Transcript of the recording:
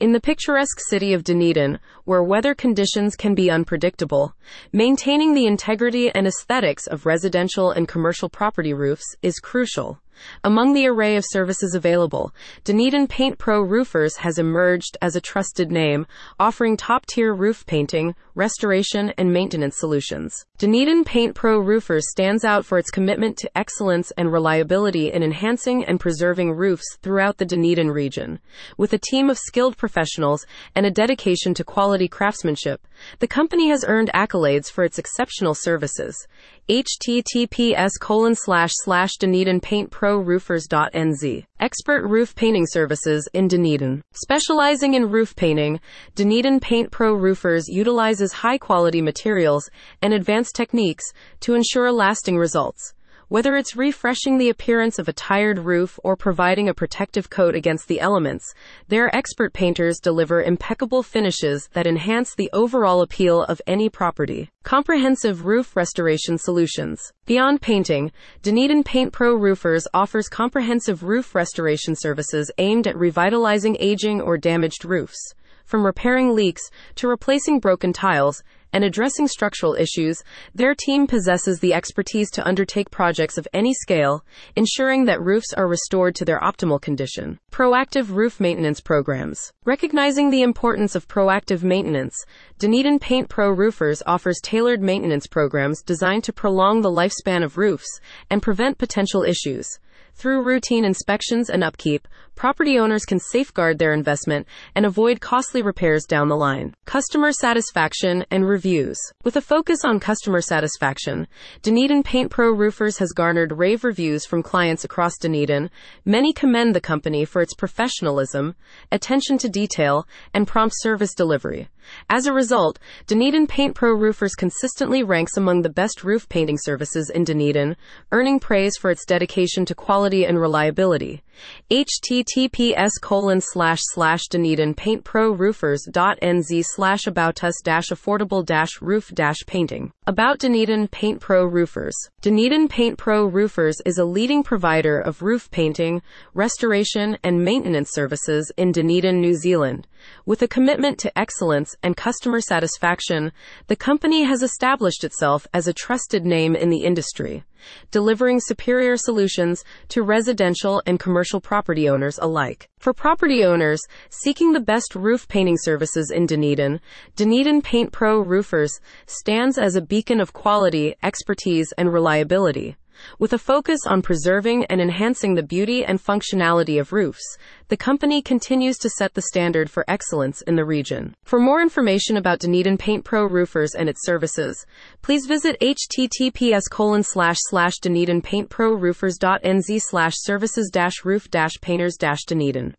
In the picturesque city of Dunedin, where weather conditions can be unpredictable, maintaining the integrity and aesthetics of residential and commercial property roofs is crucial. Among the array of services available, Dunedin Paint Pro Roofers has emerged as a trusted name, offering top tier roof painting, restoration, and maintenance solutions. Dunedin Paint Pro Roofers stands out for its commitment to excellence and reliability in enhancing and preserving roofs throughout the Dunedin region. With a team of skilled professionals and a dedication to quality craftsmanship, the company has earned accolades for its exceptional services. https colon slash slash Dunedin Paint Pro Roofers.nz. Expert roof painting services in Dunedin. Specializing in roof painting, Dunedin Paint Pro Roofers utilizes high quality materials and advanced techniques to ensure lasting results. Whether it's refreshing the appearance of a tired roof or providing a protective coat against the elements, their expert painters deliver impeccable finishes that enhance the overall appeal of any property. Comprehensive roof restoration solutions. Beyond painting, Dunedin Paint Pro Roofers offers comprehensive roof restoration services aimed at revitalizing aging or damaged roofs. From repairing leaks to replacing broken tiles, and addressing structural issues, their team possesses the expertise to undertake projects of any scale, ensuring that roofs are restored to their optimal condition. Proactive roof maintenance programs. Recognizing the importance of proactive maintenance, Dunedin Paint Pro Roofers offers tailored maintenance programs designed to prolong the lifespan of roofs and prevent potential issues. Through routine inspections and upkeep, property owners can safeguard their investment and avoid costly repairs down the line. Customer satisfaction and reviews. With a focus on customer satisfaction, Dunedin Paint Pro Roofers has garnered rave reviews from clients across Dunedin. Many commend the company for its professionalism, attention to detail, and prompt service delivery. As a result, Dunedin Paint Pro Roofers consistently ranks among the best roof painting services in Dunedin, earning praise for its dedication to quality and reliability. https colon slash slash Dunedin Paint Pro Roofers.nz slash about us dash affordable dash roof dash painting. About Dunedin Paint Pro Roofers. Dunedin Paint Pro Roofers is a leading provider of roof painting, restoration, and maintenance services in Dunedin, New Zealand. With a commitment to excellence and customer satisfaction, the company has established itself as a trusted name in the industry, delivering superior solutions to residential and commercial property owners alike. For property owners seeking the best roof painting services in Dunedin, Dunedin Paint Pro Roofers stands as a beacon of quality, expertise, and reliability. With a focus on preserving and enhancing the beauty and functionality of roofs, the company continues to set the standard for excellence in the region. For more information about Dunedin Paint Pro Roofers and its services, please visit https colon slash slash Dunedin Paint Pro Roofers.nz slash services roof painters Dunedin.